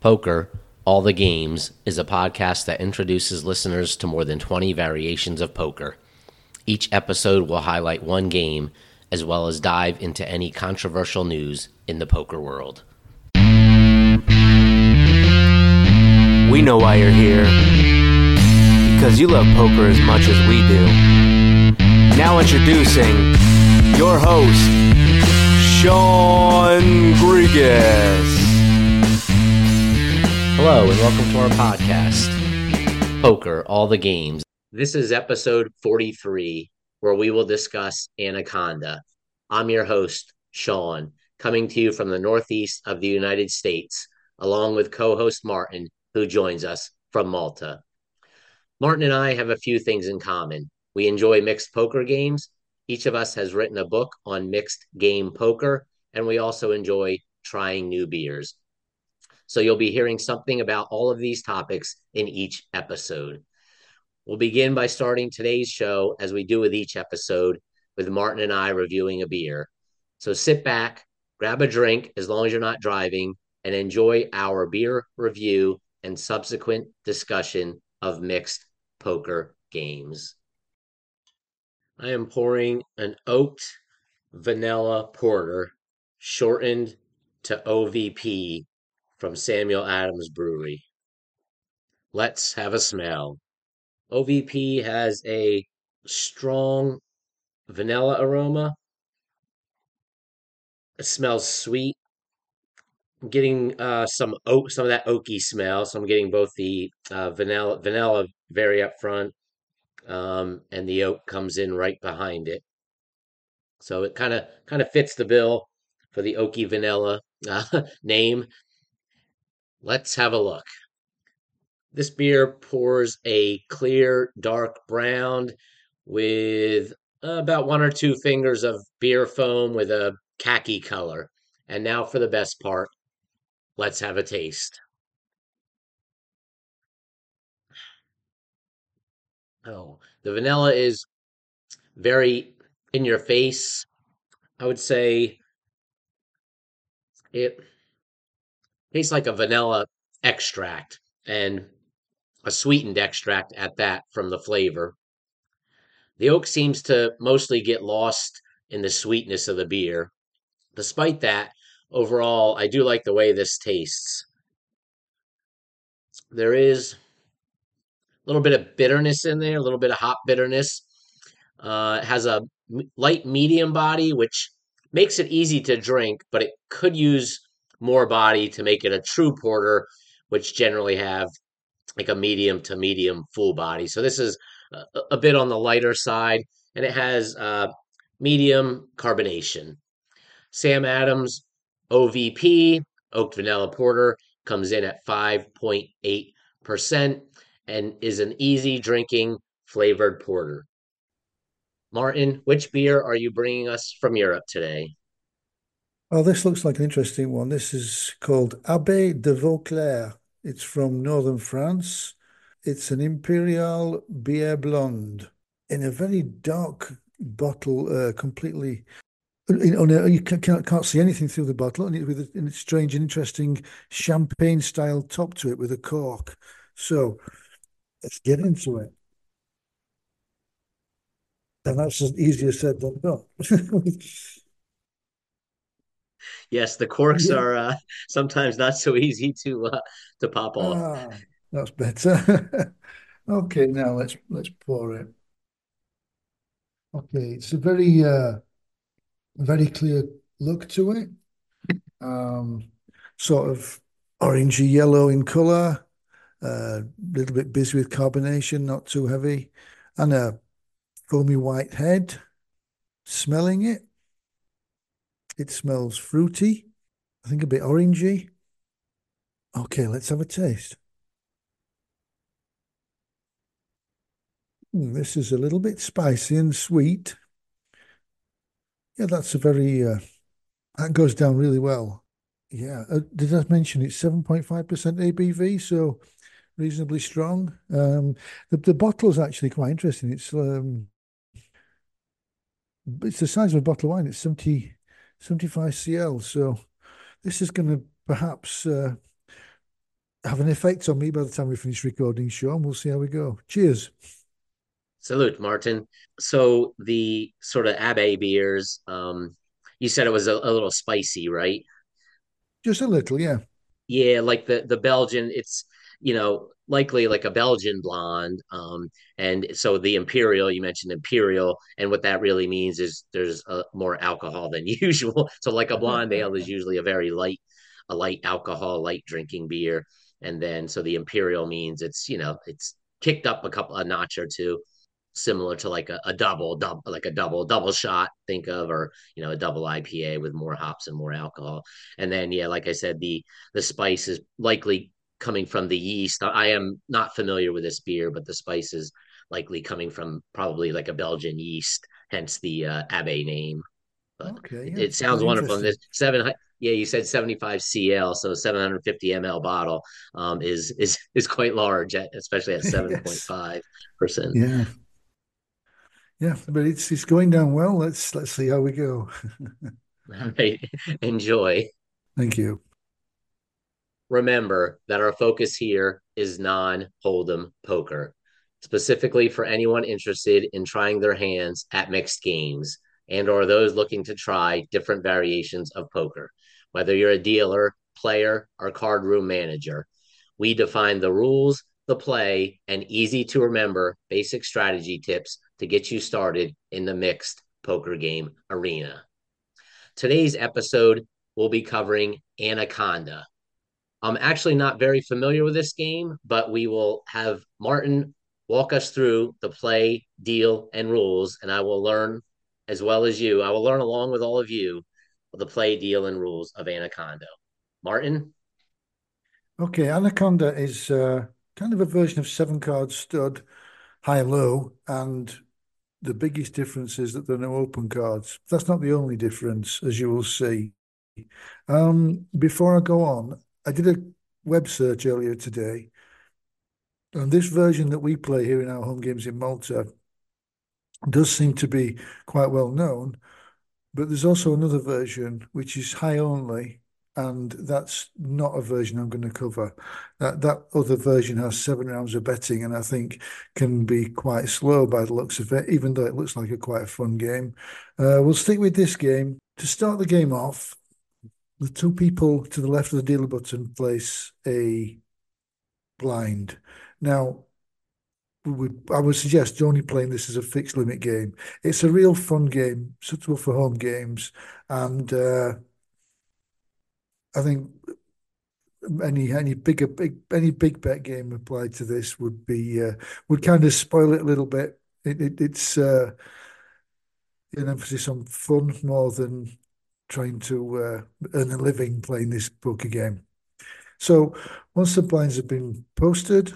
Poker, All the Games, is a podcast that introduces listeners to more than 20 variations of poker. Each episode will highlight one game, as well as dive into any controversial news in the poker world. We know why you're here. Because you love poker as much as we do. Now introducing your host, Sean Grigas. Hello, and welcome to our podcast, Poker, All the Games. This is episode 43, where we will discuss Anaconda. I'm your host, Sean, coming to you from the Northeast of the United States, along with co host Martin, who joins us from Malta. Martin and I have a few things in common. We enjoy mixed poker games. Each of us has written a book on mixed game poker, and we also enjoy trying new beers. So you'll be hearing something about all of these topics in each episode. We'll begin by starting today's show, as we do with each episode, with Martin and I reviewing a beer. So sit back, grab a drink as long as you're not driving, and enjoy our beer review and subsequent discussion of mixed poker games. I am pouring an oaked vanilla porter, shortened to OVP from Samuel Adams Brewery. Let's have a smell. OVP has a strong vanilla aroma. It smells sweet. I'm getting uh, some oak, some of that oaky smell. So I'm getting both the uh, vanilla, vanilla very up front, um, and the oak comes in right behind it. So it kind of kind of fits the bill for the oaky vanilla uh, name. Let's have a look. This beer pours a clear, dark brown with about one or two fingers of beer foam with a khaki color. And now for the best part. Let's have a taste. Oh, the vanilla is very in your face. I would say it tastes like a vanilla extract and a sweetened extract at that from the flavor. The oak seems to mostly get lost in the sweetness of the beer. Despite that, overall, I do like the way this tastes. There is a little bit of bitterness in there, a little bit of hop bitterness. Uh, it has a light medium body, which makes it easy to drink, but it could use more body to make it a true porter, which generally have like a medium to medium full body. So this is a, a bit on the lighter side, and it has uh, medium carbonation. Sam Adams OVP Oaked Vanilla Porter comes in at 5.8% and is an easy drinking flavored porter. Martin, which beer are you bringing us from Europe today? Well, this looks like an interesting one. This is called Abbé de Vauclair. It's from northern France. It's an Imperial Beer Blonde in a very dark bottle, uh, completely. On a, you can't, can't see anything through the bottle, and, it, with a, and it's strange and interesting champagne style top to it with a cork. So let's get into it. And that's easier said than done. yes, the corks yeah. are uh, sometimes not so easy to uh, to pop off. Ah, that's better. okay, now let's let's pour it. Okay, it's a very uh, very clear look to it. Um, sort of orangey yellow in color, a uh, little bit busy with carbonation, not too heavy, and a foamy white head. Smelling it, it smells fruity. I think a bit orangey. Okay, let's have a taste. Mm, this is a little bit spicy and sweet. Yeah, that's a very, uh, that goes down really well. Yeah, uh, did I mention it's 7.5% ABV, so reasonably strong. Um, the, the bottle is actually quite interesting. It's um, it's the size of a bottle of wine. It's 70, 75 cl. So this is going to perhaps uh, have an effect on me by the time we finish recording, Sean. We'll see how we go. Cheers. Salute, Martin. So the sort of Abbe beers, um, you said it was a, a little spicy, right? Just a little, yeah. Yeah, like the the Belgian, it's you know likely like a Belgian blonde, um, and so the imperial you mentioned imperial, and what that really means is there's a, more alcohol than usual. So like a blonde ale is usually a very light, a light alcohol, light drinking beer, and then so the imperial means it's you know it's kicked up a couple a notch or two similar to like a, a double, double, like a double, double shot, think of, or, you know, a double IPA with more hops and more alcohol. And then, yeah, like I said, the, the spice is likely coming from the yeast. I am not familiar with this beer, but the spice is likely coming from probably like a Belgian yeast, hence the uh, Abbe name. But okay, it, yeah, it sounds wonderful. This seven, yeah, you said 75 CL, so 750 ml bottle um, is is is quite large, especially at 7.5 percent. Yeah, yeah, but it's it's going down well. Let's let's see how we go. All right. Enjoy. Thank you. Remember that our focus here is non hold'em poker, specifically for anyone interested in trying their hands at mixed games and or those looking to try different variations of poker. Whether you're a dealer, player, or card room manager, we define the rules, the play, and easy to remember basic strategy tips to get you started in the mixed poker game arena. Today's episode will be covering Anaconda. I'm actually not very familiar with this game, but we will have Martin walk us through the play, deal, and rules, and I will learn as well as you. I will learn along with all of you the play, deal, and rules of Anaconda. Martin? Okay, Anaconda is uh, kind of a version of seven card stud, high low, and the biggest difference is that there are no open cards. That's not the only difference, as you will see. Um, before I go on, I did a web search earlier today, and this version that we play here in our home games in Malta does seem to be quite well known. But there's also another version which is high only, and that's not a version I'm going to cover. That that other version has seven rounds of betting, and I think can be quite slow by the looks of it, even though it looks like a quite a fun game. Uh, we'll stick with this game to start the game off. The two people to the left of the dealer button place a blind. Now, I would suggest only playing this as a fixed limit game. It's a real fun game, suitable for home games, and uh, I think any any bigger big any big bet game applied to this would be uh, would kind of spoil it a little bit. It, it it's uh, an emphasis on fun more than trying to uh, earn a living playing this poker game. So once the blinds have been posted,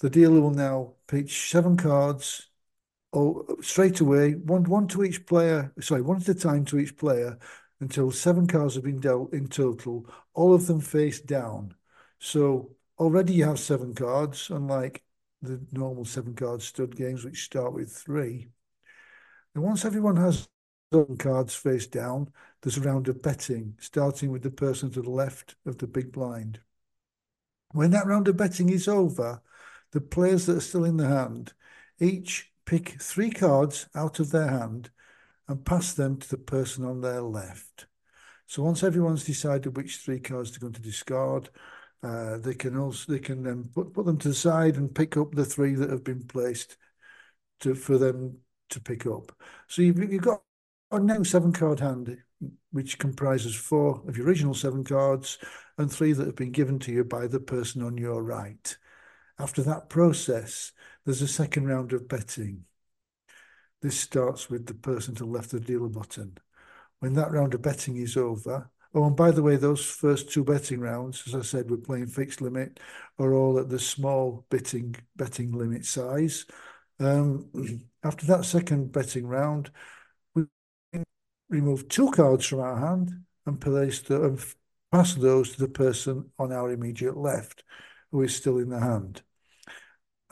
the dealer will now pitch seven cards oh, straight away, one one to each player. Sorry, one at a time to each player until seven cards have been dealt in total, all of them face down. So already you have seven cards, unlike the normal seven card stud games, which start with three. And once everyone has cards face down, there's a round of betting, starting with the person to the left of the big blind. When that round of betting is over, the players that are still in the hand each pick three cards out of their hand and pass them to the person on their left. So once everyone's decided which three cards they're going to discard, uh, they can also they can then put, put them to the side and pick up the three that have been placed to for them to pick up. So you've, you've got a now seven card hand, which comprises four of your original seven cards and three that have been given to you by the person on your right. After that process, there's a second round of betting. This starts with the person to the left of the dealer button. When that round of betting is over, oh, and by the way, those first two betting rounds, as I said, we're playing fixed limit, are all at the small betting betting limit size. Um, after that second betting round, remove two cards from our hand and place the, and pass those to the person on our immediate left, who is still in the hand.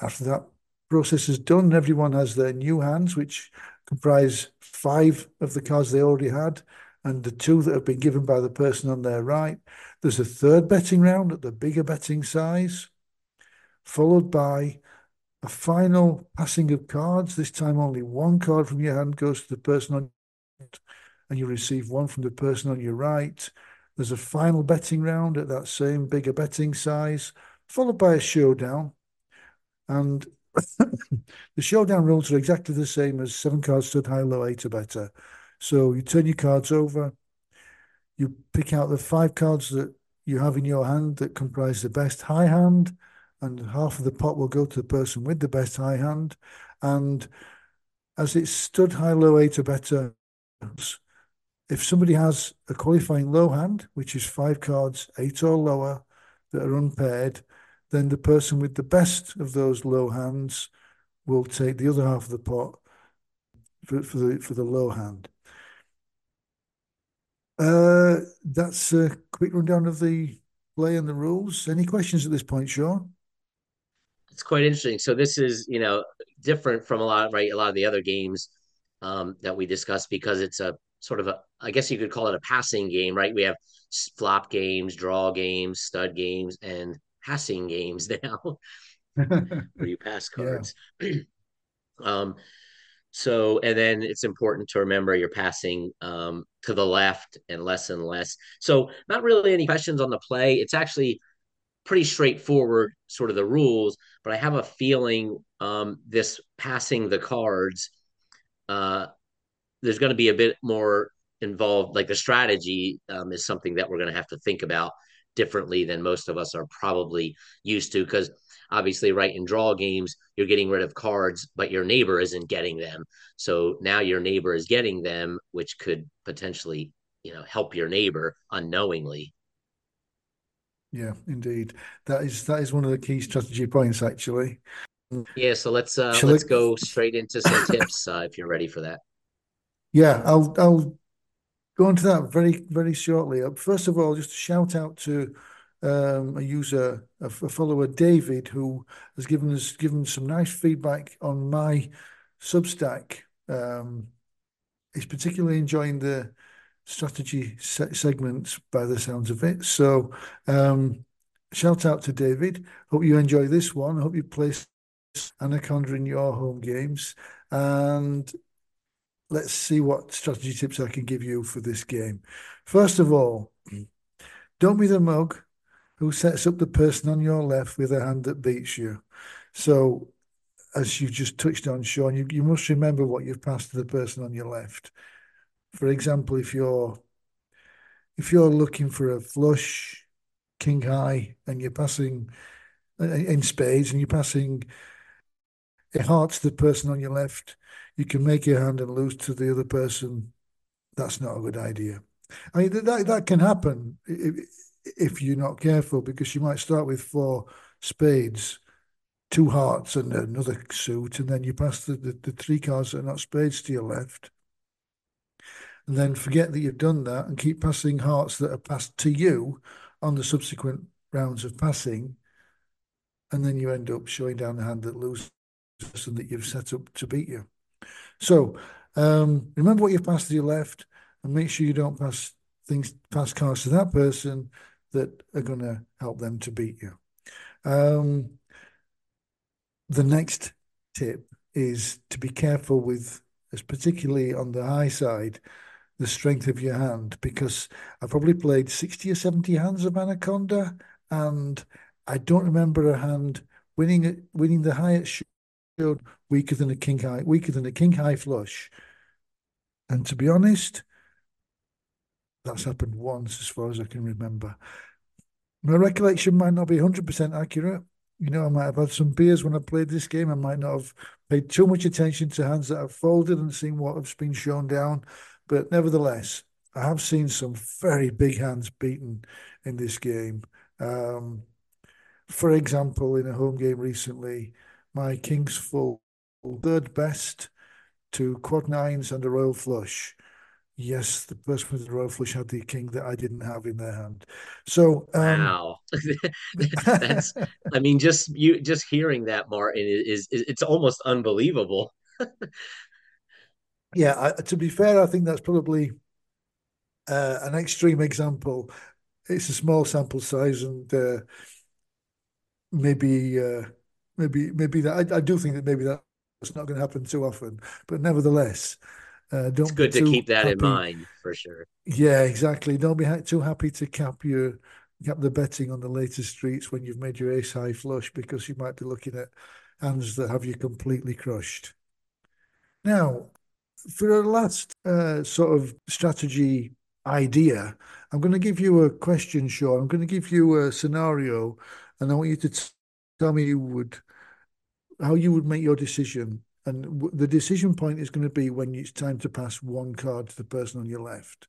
After that process is done, everyone has their new hands, which comprise five of the cards they already had, and the two that have been given by the person on their right. There's a third betting round at the bigger betting size, followed by a final passing of cards. This time, only one card from your hand goes to the person on, and you receive one from the person on your right. There's a final betting round at that same bigger betting size, followed by a showdown. And the showdown rules are exactly the same as seven cards stud high, low, eight or better. So you turn your cards over, you pick out the five cards that you have in your hand that comprise the best high hand, and half of the pot will go to the person with the best high hand. And as it stud high, low, eight or better, if somebody has a qualifying low hand, which is five cards, eight or lower, that are unpaired, then the person with the best of those low hands will take the other half of the pot for, for the for the low hand. Uh, that's a quick rundown of the play and the rules. Any questions at this point, Sean? It's quite interesting. So this is, you know, different from a lot, right? A lot of the other games um, that we discussed because it's a sort of a, I guess you could call it a passing game, right? We have flop games, draw games, stud games, and passing games now, where you pass cards. Yeah. um, so, and then it's important to remember you're passing um, to the left and less and less. So, not really any questions on the play. It's actually pretty straightforward, sort of the rules. But I have a feeling um, this passing the cards uh, there's going to be a bit more involved. Like the strategy um, is something that we're going to have to think about differently than most of us are probably used to. Because obviously, right in draw games, you're getting rid of cards, but your neighbor isn't getting them. So now your neighbor is getting them, which could potentially, you know, help your neighbor unknowingly. Yeah, indeed. That is that is one of the key strategy points, actually. Yeah, so let's uh, let's I... go straight into some tips uh, if you're ready for that. Yeah, I'll I'll go into that very very shortly. Uh, first of all, just a shout out to um, a user, a, a, follower, David, who has given us given some nice feedback on my Substack. Um, he's particularly enjoying the strategy se- segments by the sounds of it. So, um, shout out to David. Hope you enjoy this one. Hope you place Anaconda in your home games. And let's see what strategy tips I can give you for this game. First of all, don't be the mug who sets up the person on your left with a hand that beats you. So, as you've just touched on, Sean, you, you must remember what you've passed to the person on your left. For example, if you're if you're looking for a flush king high and you're passing uh, in spades and you're passing a heart to the person on your left, you can make your hand and lose to the other person. That's not a good idea. I mean, that, that can happen if, if you're not careful because you might start with four spades, two hearts, and another suit, and then you pass the, the, the three cards that are not spades to your left. And then forget that you've done that and keep passing hearts that are passed to you on the subsequent rounds of passing. And then you end up showing down the hand that loses and that you've set up to beat you. So um, remember what you've passed to your left and make sure you don't pass things, pass cards to that person that are going to help them to beat you. Um, the next tip is to be careful with, particularly on the high side, the strength of your hand because I probably played 60 or 70 hands of Anaconda and I don't remember a hand winning winning the highest weaker than a king high, weaker than a king high flush. And to be honest, that's happened once as far as I can remember. My recollection might not be 100% accurate. You know, I might have had some beers when I played this game. I might not have paid too much attention to hands that have folded and seen what has been shown down. But nevertheless, I have seen some very big hands beaten in this game. Um, for example, in a home game recently, my king's full, third best to quad nines and a royal flush. Yes, the person with the royal flush had the king that I didn't have in their hand. So um, wow, that's I mean, just you just hearing that, Martin, is, is it's almost unbelievable. yeah, I, to be fair, I think that's probably uh, an extreme example. It's a small sample size, and uh, maybe uh, maybe maybe that I, I, do think that maybe that's not going to happen too often. But nevertheless, uh, don't. It's good to keep that happy. in mind for sure. Yeah, exactly. Don't be too happy to cap your cap the betting on the latest streets when you've made your ace high flush because you might be looking at hands that have you completely crushed. Now, for a last uh, sort of strategy idea, I'm going to give you a question, Sean. I'm going to give you a scenario, and I want you to t- tell me you would how you would make your decision. And the decision point is going to be when it's time to pass one card to the person on your left.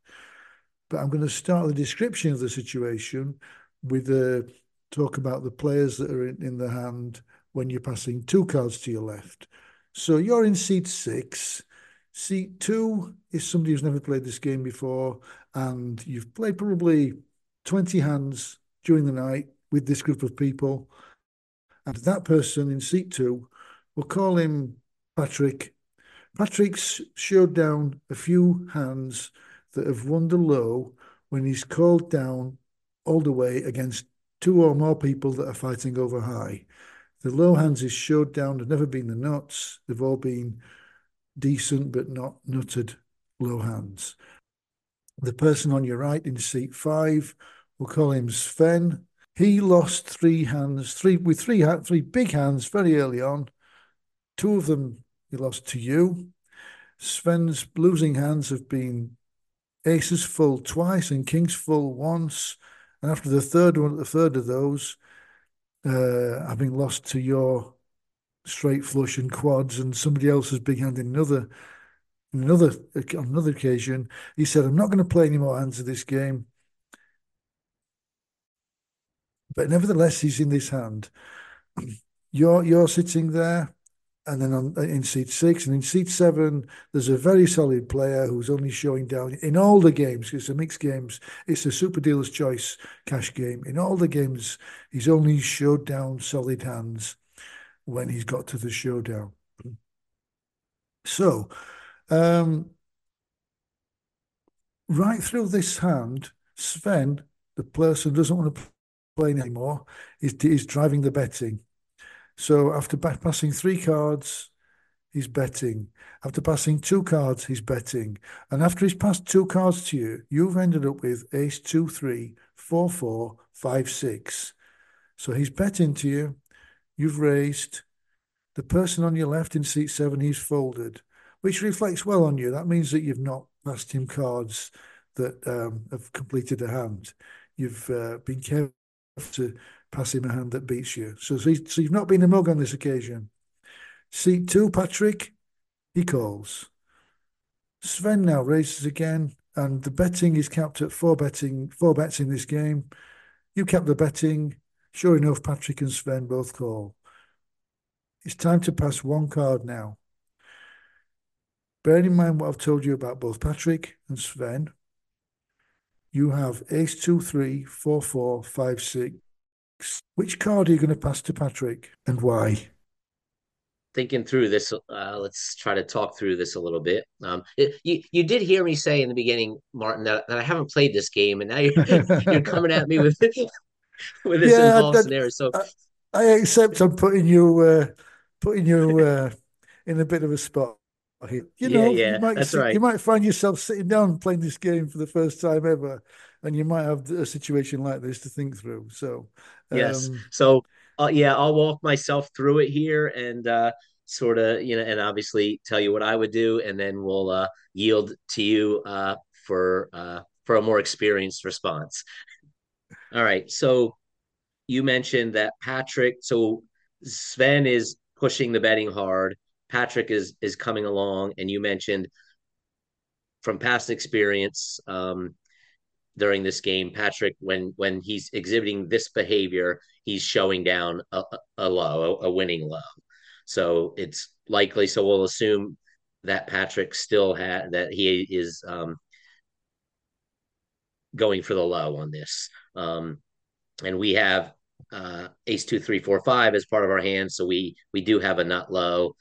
But I'm going to start the description of the situation with a talk about the players that are in, in the hand when you're passing two cards to your left. So you're in seat six. Seat two is somebody who's never played this game before, and you've played probably 20 hands during the night with this group of people. And that person in seat two, we'll call him Patrick. Patrick's showed down a few hands that have won the low when he's called down all the way against two or more people that are fighting over high. The low hands is showed down have never been the nuts. They've all been decent but not nutted low hands. The person on your right in seat five, we'll call him Sven. He lost three hands, three with three three big hands very early on. Two of them he lost to you. Sven's losing hands have been aces full twice and kings full once. And after the third one, the third of those, uh, having lost to your straight flush and quads, and somebody else's big hand in another, another on another occasion, he said, "I'm not going to play any more hands of this game." But nevertheless, he's in this hand. You're you're sitting there and then on in seat six and in seat seven there's a very solid player who's only showing down in all the games. It's a mixed games. It's a super dealer's choice cash game. In all the games he's only showed down solid hands when he's got to the showdown. So um, right through this hand sven the person doesn't want to play anymore is, is driving the betting so after passing three cards, he's betting. After passing two cards, he's betting. And after he's passed two cards to you, you've ended up with ace two, three, four, four, five, six. So he's betting to you. You've raised. The person on your left in seat seven, he's folded, which reflects well on you. That means that you've not passed him cards that um, have completed a hand. You've uh, been careful to pass him a hand that beats you. So, so, so you've not been a mug on this occasion. Seat two, Patrick, he calls. Sven now raises again, and the betting is capped at four betting, four bets in this game. You cap the betting. Sure enough, Patrick and Sven both call. It's time to pass one card now. Bearing in mind what I've told you about both Patrick and Sven, you have ace two, three, four, four, five, six, which card are you going to pass to Patrick and why? Thinking through this, uh, let's try to talk through this a little bit. Um, it, you you did hear me say in the beginning, Martin, that, that I haven't played this game, and now you're you're coming at me with with this yeah, involved that, scenario. So I, I, accept I'm putting you uh, putting you uh, in a bit of a spot. You know, yeah, yeah, you might, that's right. You might find yourself sitting down playing this game for the first time ever, and you might have a situation like this to think through. So, um, yes. So, uh, yeah, I'll walk myself through it here and uh, sort of, you know, and obviously tell you what I would do, and then we'll uh, yield to you uh, for uh, for a more experienced response. All right. So, you mentioned that Patrick. So Sven is pushing the betting hard. Patrick is is coming along, and you mentioned from past experience, um, during this game, Patrick, when when he's exhibiting this behavior, he's showing down a, a low, a, winning low. So it's likely. So we'll assume that Patrick still had that he is um, going for the low on this. Um, and we have uh, ace two, three, four, five as part of our hand. So we we do have a nut low.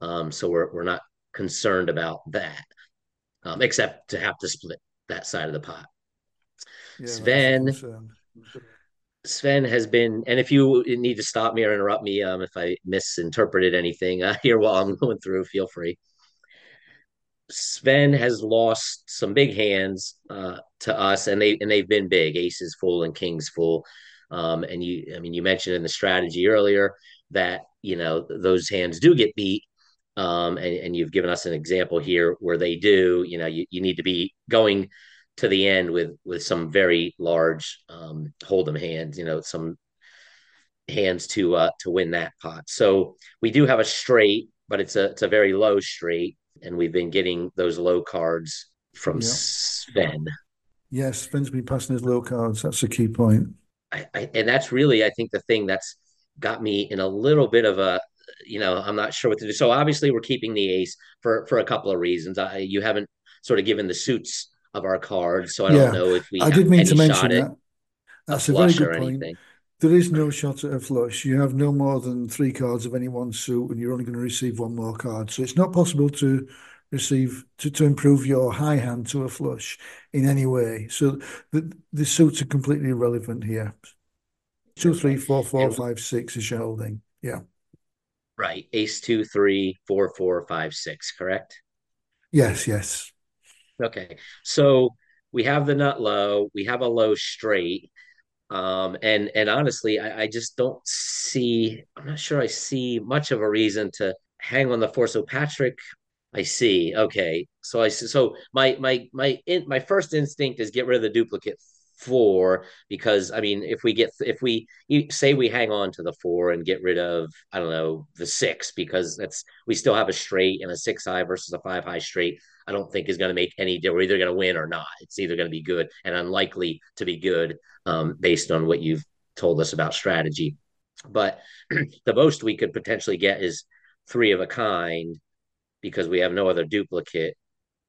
Um, so we're we're not concerned about that, um, except to have to split that side of the pot. Yeah, Sven Sven has been, and if you need to stop me or interrupt me um, if I misinterpreted anything uh, here while I'm going through, feel free. Sven has lost some big hands uh, to us, and they and they've been big, aces full and kings full. Um, and you, I mean, you mentioned in the strategy earlier that you know those hands do get beat, um, and, and you've given us an example here where they do. You know, you, you need to be going to the end with with some very large um, hold'em hands. You know, some hands to uh, to win that pot. So we do have a straight, but it's a it's a very low straight, and we've been getting those low cards from. Sven. Yes, Sven's been passing his low cards. That's a key point. I, I, and that's really, I think, the thing that's got me in a little bit of a, you know, I'm not sure what to do. So obviously, we're keeping the ace for for a couple of reasons. I, you haven't sort of given the suits of our cards, so I don't know if we. I did mean to mention that. That's a, a very good point. Anything. There is no shot at a flush. You have no more than three cards of any one suit, and you're only going to receive one more card. So it's not possible to receive to, to improve your high hand to a flush in any way. So the the suits are completely irrelevant here. Two, three, four, four, five, six is your holding. Yeah. Right. Ace two, three, four, four, five, six, correct? Yes, yes. Okay. So we have the nut low, we have a low straight. Um, and and honestly, I, I just don't see. I'm not sure I see much of a reason to hang on the four. So Patrick, I see. Okay, so I so my my my in, my first instinct is get rid of the duplicate four because I mean, if we get if we say we hang on to the four and get rid of I don't know the six because that's we still have a straight and a six high versus a five high straight. I don't think is going to make any difference. We're either going to win or not. It's either going to be good and unlikely to be good um, based on what you've told us about strategy. But the most we could potentially get is three of a kind because we have no other duplicate.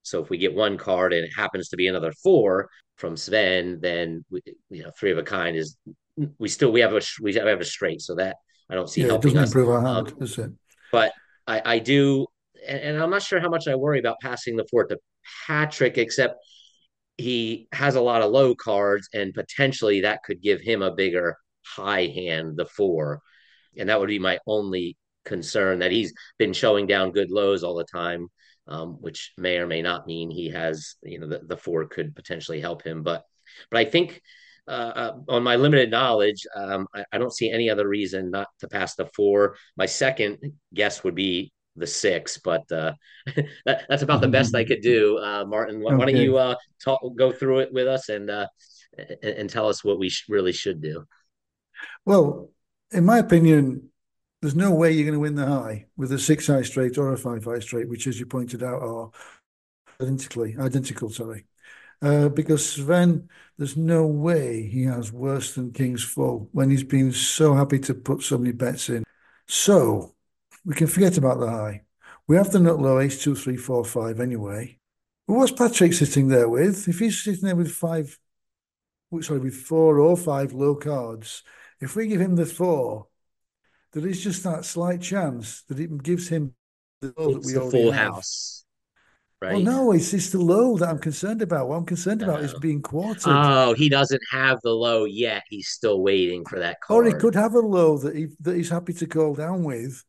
So if we get one card and it happens to be another four from Sven, then we, you know three of a kind is we still we have a we have a straight. So that I don't see yeah, helping it doesn't us. improve our hand, um? But I, I do, and, and I'm not sure how much I worry about passing the four to Patrick, except he has a lot of low cards, and potentially that could give him a bigger high hand, the four. And that would be my only concern that he's been showing down good lows all the time, um, which may or may not mean he has, you know, the, the four could potentially help him. But, but I think uh, uh, on my limited knowledge, um, I, I, don't see any other reason not to pass the four. My second guess would be the six, but uh, that, that's about the best I could do. Uh, Martin, why, okay. why don't you uh, talk, go through it with us and uh, and, and tell us what we sh- really should do? Well, in my opinion, there's no way you're going to win the high with a six high straight or a five high straight, which, as you pointed out, are identically identical. Sorry, uh, because Sven, there's no way he has worse than King's Full when he's been so happy to put so many bets in. So we can forget about the high. We have the nut low ace two, three, four, five anyway. But what's Patrick sitting there with? If he's sitting there with five, sorry, with four or five low cards, if we give him the four, there is just that slight chance that it gives him the low it's that we the full have. house. Right. Well, no, it's it's the low that I'm concerned about. What I'm concerned about is being quartered. Oh, he doesn't have the low yet. He's still waiting for that card. Or he could have a low that he that he's happy to call down with.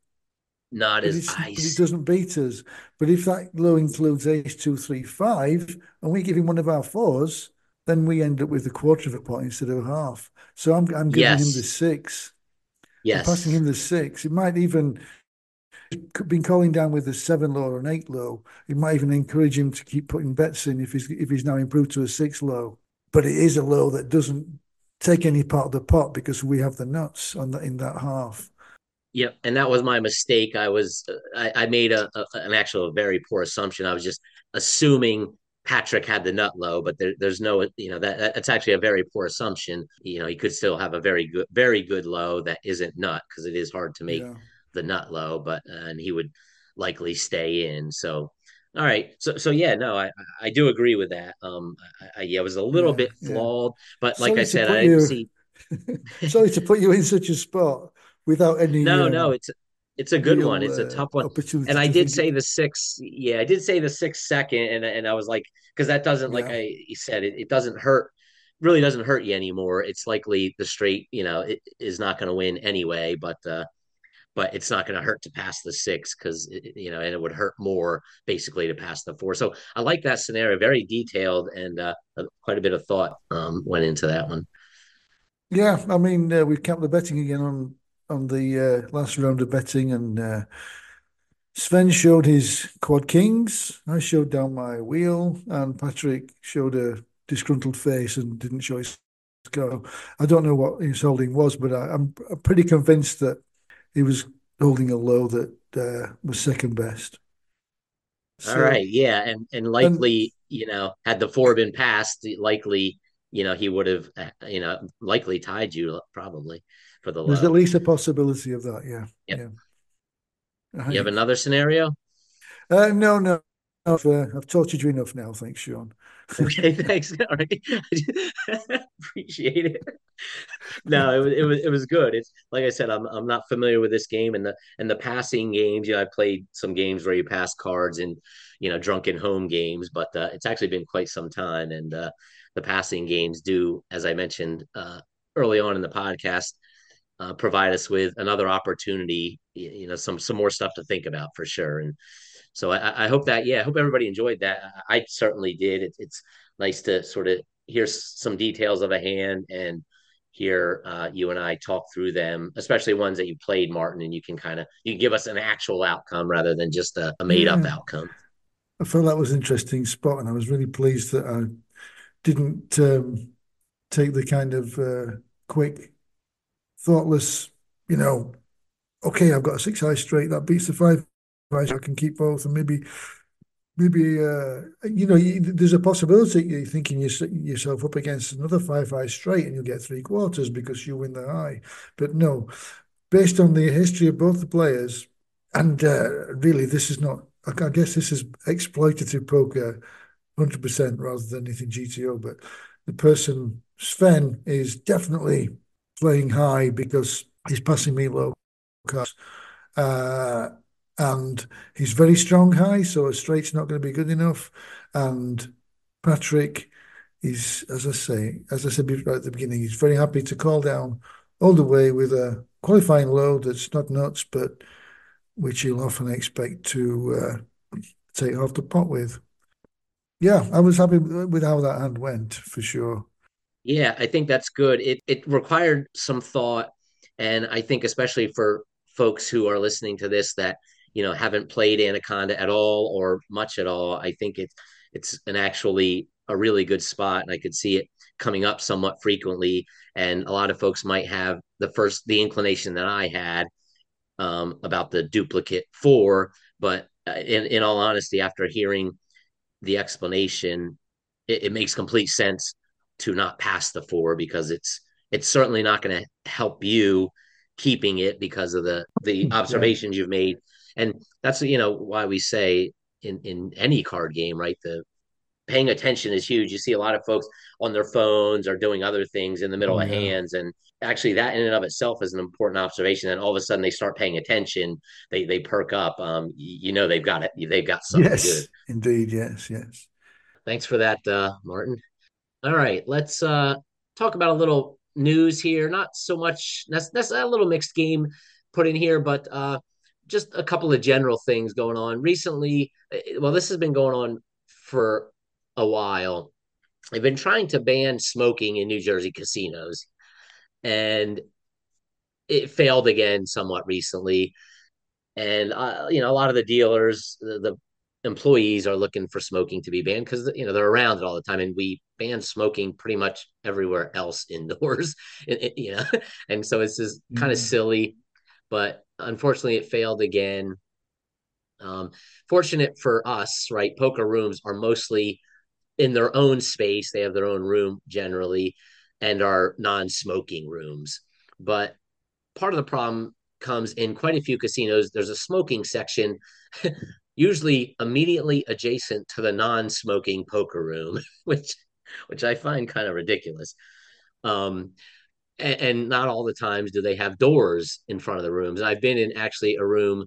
Not as ice. It doesn't beat us. But if that low includes ace two, three, five, and we give him one of our fours, then we end up with a quarter of a point instead of a half. So I'm I'm giving yes. him the six. Yes. Passing him the six. It might even been calling down with a seven low or an eight low. It might even encourage him to keep putting bets in if he's if he's now improved to a six low. But it is a low that doesn't take any part of the pot because we have the nuts on the, in that half. Yep, and that was my mistake. I was I, I made a, a, an actual very poor assumption. I was just assuming Patrick had the nut low, but there, there's no, you know, that that's actually a very poor assumption. You know, he could still have a very good, very good low that isn't nut because it is hard to make yeah. the nut low, but uh, and he would likely stay in. So, all right, so so yeah, no, I I do agree with that. Um, I, I yeah, it was a little yeah, bit flawed, yeah. but like Sorry I said, I you... see. Sorry to put you in such a spot without any. No, um... no, it's it's a good real, one. It's a tough one. And I did say the six. Yeah, I did say the six second, and and I was like, because that doesn't, like I said, it, it doesn't hurt. Really doesn't hurt you anymore. It's likely the straight, you know, it is not going to win anyway. But uh, but it's not going to hurt to pass the six because you know, and it would hurt more basically to pass the four. So I like that scenario, very detailed and uh, quite a bit of thought um, went into that one. Yeah, I mean, uh, we've kept the betting again on on the uh, last round of betting, and uh, Sven showed his quad kings. I showed down my wheel, and Patrick showed a disgruntled face and didn't show his go. I don't know what his holding was, but I, am pretty convinced that he was holding a low that uh, was second best. So, All right, yeah, and and likely, and, you know, had the four been passed, likely, you know, he would have, uh, you know, likely tied you probably for the. There's at least a possibility of that. Yeah. Yep. Yeah. You have another scenario? Uh, no, no. I've, uh, I've tortured you enough now. Thanks, Sean. okay, thanks. All right. Appreciate it. No, it was it was it was good. It's like I said, I'm I'm not familiar with this game and the and the passing games. You know, I played some games where you pass cards and you know drunken home games, but uh, it's actually been quite some time. And uh, the passing games do, as I mentioned uh, early on in the podcast, uh, provide us with another opportunity, you know, some some more stuff to think about for sure. And so I, I hope that, yeah, I hope everybody enjoyed that. I certainly did. It, it's nice to sort of hear some details of a hand and hear uh, you and I talk through them, especially ones that you played, Martin, and you can kind of you can give us an actual outcome rather than just a, a made up outcome. I felt that was an interesting spot, and I was really pleased that I didn't um, take the kind of uh, quick thoughtless, you know, okay, I've got a six high straight that beats the five high, so I can keep both, and maybe, maybe, uh, you know, you, there's a possibility you're thinking you yourself up against another five high straight, and you'll get three quarters because you win the high. But no, based on the history of both the players, and uh, really, this is not. I guess this is exploitative poker, hundred percent, rather than anything GTO. But the person Sven is definitely playing high because he's passing me low. Uh, and he's very strong high, so a straight's not going to be good enough. And Patrick is, as I say, as I said right at the beginning, he's very happy to call down all the way with a qualifying low that's not nuts, but which he'll often expect to uh, take off the pot with. Yeah, I was happy with how that hand went for sure. Yeah, I think that's good. It it required some thought, and I think especially for folks who are listening to this that you know haven't played Anaconda at all or much at all, I think it's it's an actually a really good spot, and I could see it coming up somewhat frequently. And a lot of folks might have the first the inclination that I had um, about the duplicate four, but uh, in in all honesty, after hearing the explanation, it, it makes complete sense to not pass the four because it's it's certainly not going to help you keeping it because of the the observations you've made. And that's you know why we say in in any card game right the paying attention is huge. You see a lot of folks on their phones or doing other things in the middle oh, of yeah. hands. And actually that in and of itself is an important observation. And all of a sudden they start paying attention. They they perk up. Um you know they've got it. They've got something yes, good. indeed. Yes yes. Thanks for that uh martin all right, let's uh, talk about a little news here. Not so much. That's that's a little mixed game put in here, but uh, just a couple of general things going on recently. Eh, well, this has been going on for a while. They've been trying to ban smoking in New Jersey casinos, and it failed again somewhat recently. And uh, you know, a lot of the dealers, the, the employees are looking for smoking to be banned because you know they're around it all the time and we ban smoking pretty much everywhere else indoors it, you know and so it's just kind of silly but unfortunately it failed again. Um fortunate for us right poker rooms are mostly in their own space they have their own room generally and are non-smoking rooms but part of the problem comes in quite a few casinos there's a smoking section usually immediately adjacent to the non-smoking poker room, which which I find kind of ridiculous. Um, and, and not all the times do they have doors in front of the rooms. I've been in actually a room,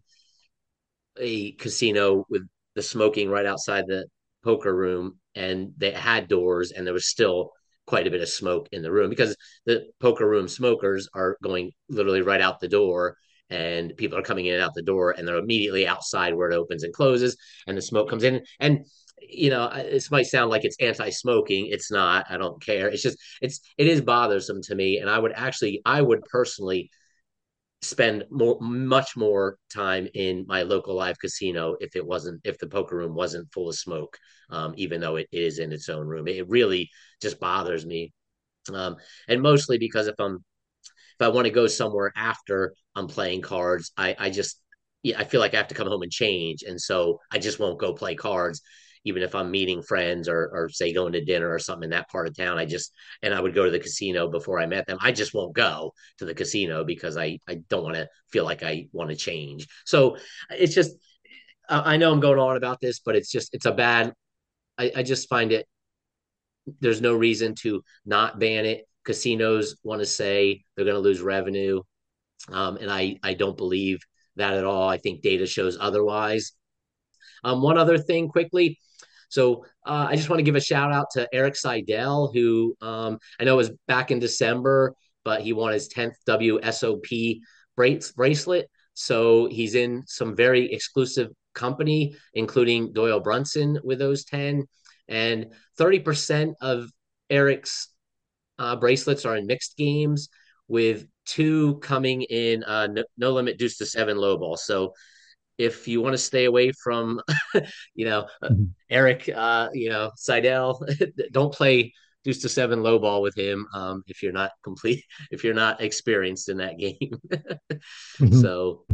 a casino with the smoking right outside the poker room, and they had doors, and there was still quite a bit of smoke in the room because the poker room smokers are going literally right out the door and people are coming in and out the door and they're immediately outside where it opens and closes and the smoke comes in. And you know this might sound like it's anti-smoking. It's not. I don't care. It's just it's it is bothersome to me and i would actually i would personally spend more much more time in my local live casino if it wasn't if the poker room wasn't full of smoke um, even though it is in its own room. It really just bothers me. Um, and mostly because if i'm if i want to go somewhere after i'm playing cards i i just yeah, I feel like I have to come home and change. And so I just won't go play cards even if I'm meeting friends or, or say going to dinner or something in that part of town, I just and I would go to the casino before I met them. I just won't go to the casino because I I don't want to feel like I want to change. So it's just I know I'm going on about this, but it's just it's a bad. I, I just find it. There's no reason to not ban it. Casinos want to say they're going to lose revenue, um, and I I don't believe that at all. I think data shows otherwise. Um, one other thing quickly, so uh, I just want to give a shout out to Erik Seidel, who um, I know was back in December, but he won his 10th WSOP bracelet. So he's in some very exclusive company, including Doyle Brunson with those 10. And 30% of Erik's uh, bracelets are in mixed games, with two coming in uh, no, no, limit deuce to seven low ball. So if you want to stay away from, you know, uh, mm-hmm. Erik, uh, you know, Seidel, don't play deuce to seven low ball with him um, if you're not complete, if you're not experienced in that game. mm-hmm. So,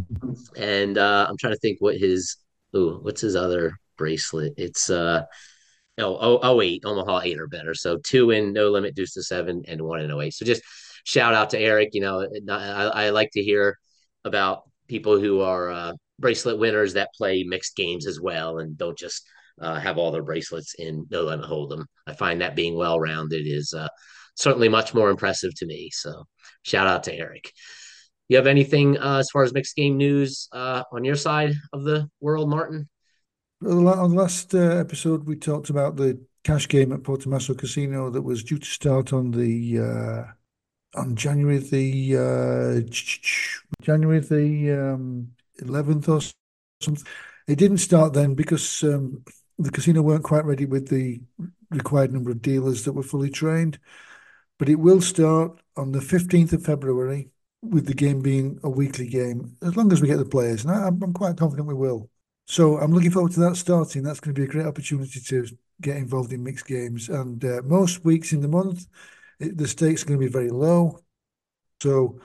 and uh, I'm trying to think what his, oh, what's his other bracelet? It's uh, oh, oh, oh, eight, Omaha eight or better. So two in no limit deuce to seven and one in oh eight. So just shout out to Erik. You know, I, I like to hear about people who are uh, bracelet winners that play mixed games as well and don't just uh, have all their bracelets in no limit hold'em. I find that being well rounded is uh, certainly much more impressive to me. So shout out to Erik. You have anything uh, as far as mixed game news uh, on your side of the world, Martin? On the last uh, episode, we talked about the cash game at Portomaso Casino that was due to start on the on January the January the um, 11th or something. It didn't start then because um, the casino weren't quite ready with the required number of dealers that were fully trained. But it will start on the 15th of February with the game being a weekly game, as long as we get the players. And I, I'm quite confident we will. So I'm looking forward to that starting. That's going to be a great opportunity to get involved in mixed games. And uh, most weeks in the month, the stakes are going to be very low. So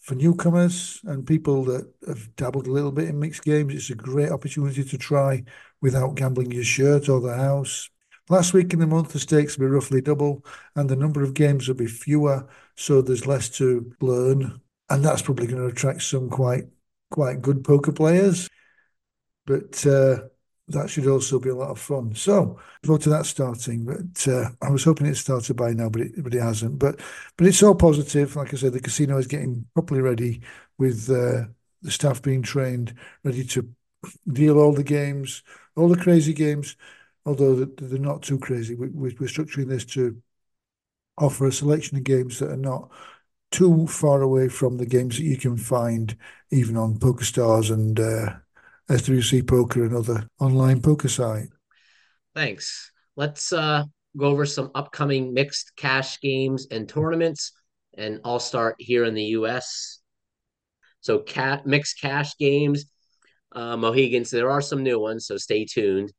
for newcomers and people that have dabbled a little bit in mixed games, it's a great opportunity to try without gambling your shirt or the house. Last week in the month, the stakes will be roughly double, and the number of games will be fewer, so there's less to learn, and that's probably going to attract some quite quite good poker players. But uh, that should also be a lot of fun. So, go to that starting. But uh, I was hoping it started by now, but it but it hasn't. But but it's all positive. Like I said, the casino is getting properly ready with uh, the staff being trained, ready to deal all the games, all the crazy games. Although they're not too crazy, we, we're structuring this to offer a selection of games that are not too far away from the games that you can find even on PokerStars and uh, SWC Poker and other online poker site. Thanks. Let's uh, go over some upcoming mixed cash games and tournaments, and I'll start here in the U.S. So, cat mixed cash games, uh, Mohegan's. There are some new ones, so stay tuned.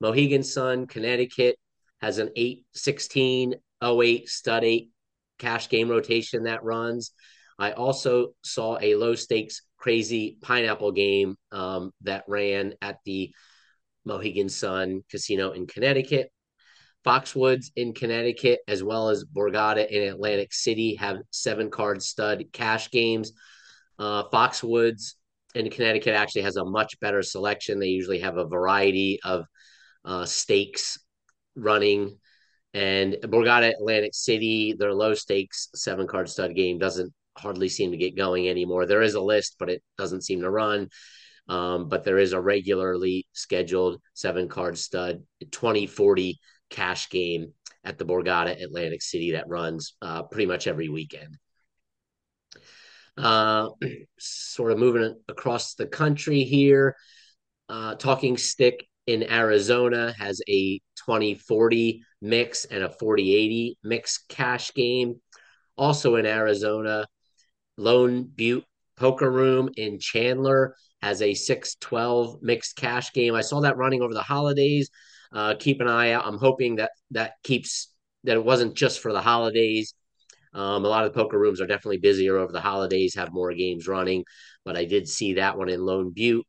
Mohegan Sun, Connecticut has an 8 16 08 stud 8 cash game rotation that runs. I also saw a low stakes crazy pineapple game um, that ran at the Mohegan Sun Casino in Connecticut. Foxwoods in Connecticut, as well as Borgata in Atlantic City, have seven card stud cash games. Uh, Foxwoods in Connecticut actually has a much better selection. They usually have a variety of uh, stakes running And Borgata Atlantic City, their low stakes seven card stud game doesn't hardly seem to get going anymore. There is a list, but it doesn't seem to run. Um, but there is a regularly scheduled seven card stud 2040 cash game at the Borgata Atlantic City that runs uh, pretty much every weekend. Uh, sort of moving across the country here, uh, Talking Stick in Arizona has a 2040 mix and a 4080 mix cash game. Also in Arizona, Lone Butte Poker Room in Chandler has a 612 mixed cash game. I saw that running over the holidays. Uh, keep an eye out. I'm hoping that that keeps that it wasn't just for the holidays. Um, a lot of the poker rooms are definitely busier over the holidays, have more games running. But I did see that one in Lone Butte,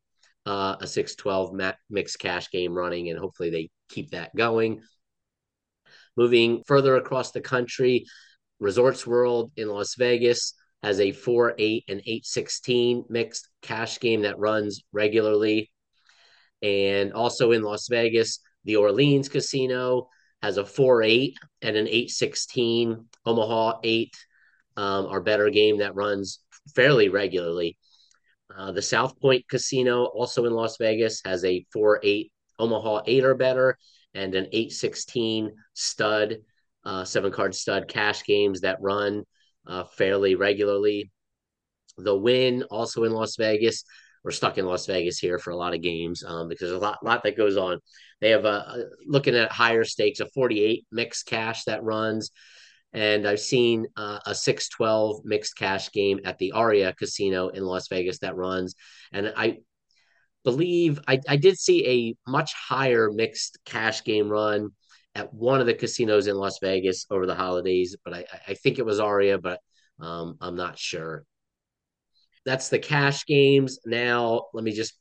uh, a 612 ma- mixed cash game running, and hopefully they keep that going. Moving further across the country, Resorts World in Las Vegas has a 4 8 and 8 16 mixed cash game that runs regularly. And also in Las Vegas, the Orleans Casino has a 4 8 and an 8 16. Omaha 8 um, our better game that runs fairly regularly. Uh, the South Point Casino, also in Las Vegas, has a 4 8 Omaha 8 or better and an 8 16 stud, uh, seven card stud cash games that run uh, fairly regularly. The Wynn, also in Las Vegas, we're stuck in Las Vegas here for a lot of games um, because a lot, lot that goes on. They have a looking at higher stakes, a 48 mixed cash that runs, and I've seen uh, a 612 mixed cash game at the Aria Casino in Las Vegas that runs, and I believe I, I did see a much higher mixed cash game run at one of the casinos in Las Vegas over the holidays, but I, I think it was Aria, but um, I'm not sure. That's the cash games. Now let me just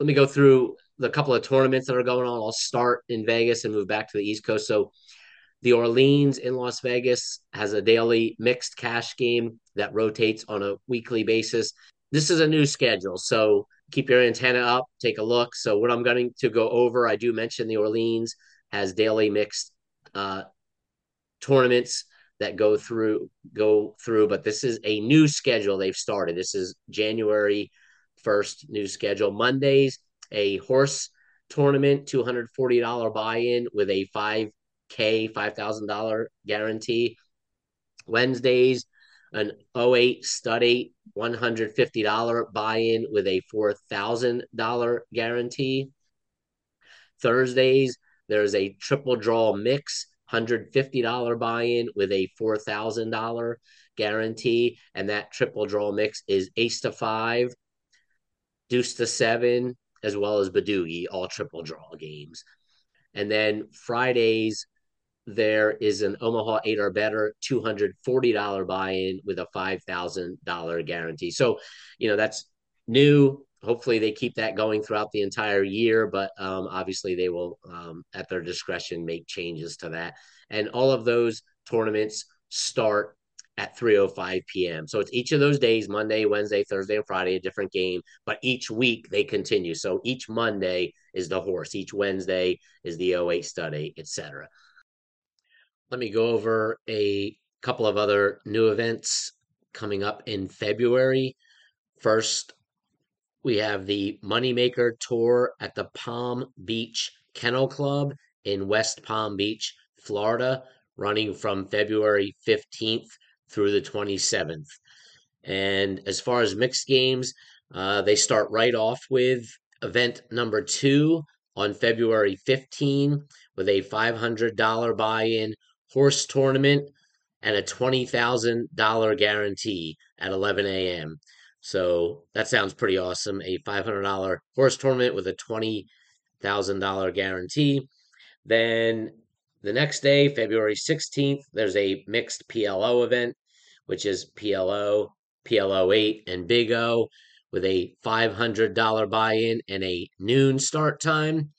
let me go through the couple of tournaments that are going on. I'll start in Vegas and move back to the East Coast. So the Orleans in Las Vegas has a daily mixed cash game that rotates on a weekly basis. This is a new schedule, so keep your antenna up, take a look. So what I'm going to go over, I do mention the Orleans has daily mixed uh, tournaments that go through go through, but this is a new schedule they've started. This is January 1st new schedule. Mondays, a horse tournament, $240 buy-in with a 5k $5,000 guarantee. Wednesdays, an 08 study $150 buy-in with a $4,000 guarantee. Thursdays, there's a triple draw mix, $150 buy-in with a $4,000 guarantee. And that triple draw mix is ace to five, deuce to seven, as well as Badugi, all triple draw games. And then Fridays, there is an Omaha 8 or better $240 buy-in with a $5,000 guarantee. So, you know, that's new. Hopefully they keep that going throughout the entire year, but um, obviously they will, um, at their discretion, make changes to that. And all of those tournaments start at 3:05 p.m. So it's each of those days, Monday, Wednesday, Thursday, and Friday, a different game. But each week they continue. So each Monday is the horse, each Wednesday is the 08 study, etc let me go over a couple of other new events coming up in February. First, we have the Moneymaker Tour at the Palm Beach Kennel Club in West Palm Beach, Florida, running from February 15th through the 27th. And as far as mixed games, uh, they start right off with event number two on February 15 with a $500 buy in horse tournament and a $20,000 guarantee at 11 a.m. So that sounds pretty awesome. A $500 horse tournament with a $20,000 guarantee. Then the next day, February 16th, there's a mixed PLO event, which is PLO, PLO 8, and Big O with a $500 buy in and a noon start time.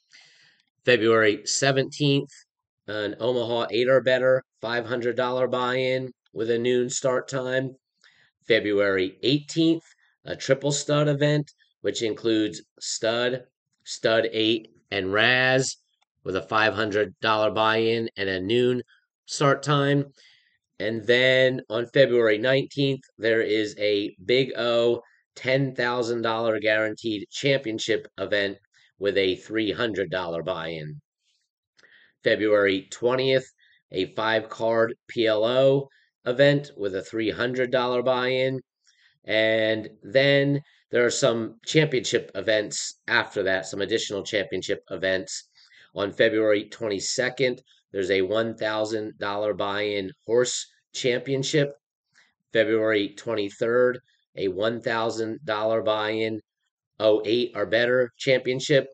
February 17th, an Omaha 8 or better $500 buy in with a noon start time. February 18th, a triple stud event, which includes stud, stud 8, and Razz with a $500 buy in and a noon start time. And then on February 19th, there is a Big O $10,000 guaranteed championship event with a $300 buy in. February 20th, a five card PLO event with a $300 buy in. And then there are some championship events after that, some additional championship events. On February 22nd, there's a $1,000 buy in horse championship. February 23rd, a $1,000 buy in 08 or better championship.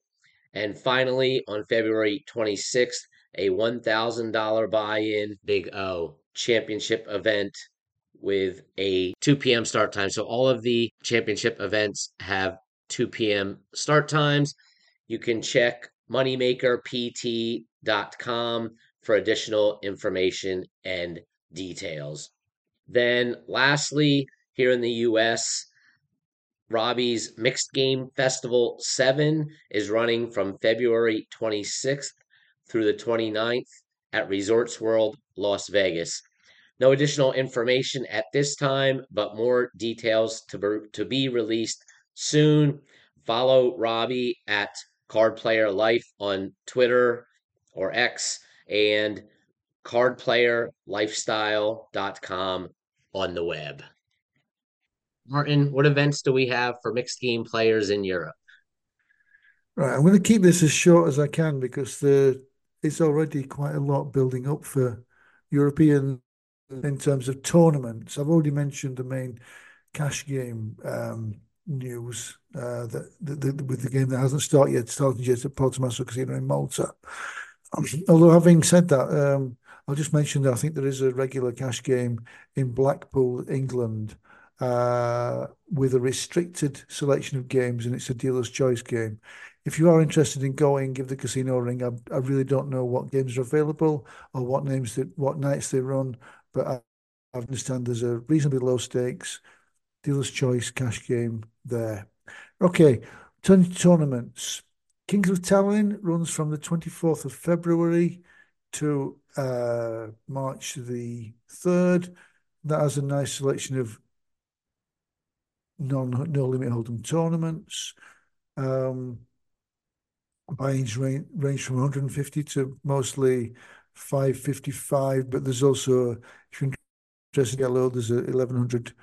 And finally, on February 26th, a $1,000 buy in Big O championship event with a 2 p.m. start time. So all of the championship events have 2 p.m. start times. You can check moneymakerpt.com for additional information and details. Then, lastly, here in the US, Robbie's Mixed Game Festival 7 is running from February 26th through the 29th at Resorts World Las Vegas. No additional information at this time, but more details to be, to be released soon. Follow Robbie at Card Player Life on Twitter or X and cardplayerlifestyle.com on the web. Martin, what events do we have for mixed game players in Europe? Right, I'm going to keep this as short as I can because the it's already quite a lot building up for European in terms of tournaments. I've already mentioned the main cash game um, news uh, that, that, with the game that hasn't started yet, started yet at Portomaso Casino in Malta. Um, although having said that, um, I'll just mention that I think there is a regular cash game in Blackpool, England, uh, with a restricted selection of games, and it's a dealer's choice game. If you are interested in going, give the casino a ring. I, I really don't know what games are available or what names that what nights they run, but I, I understand there's a reasonably low stakes dealer's choice cash game there. Okay, to tournaments. Kings of Tallinn runs from the 24th of February to uh, March the 3rd. That has a nice selection of non no limit hold'em tournaments. Um, range, range from 150 to mostly 555, but there's also, if you're interested in there's a 1100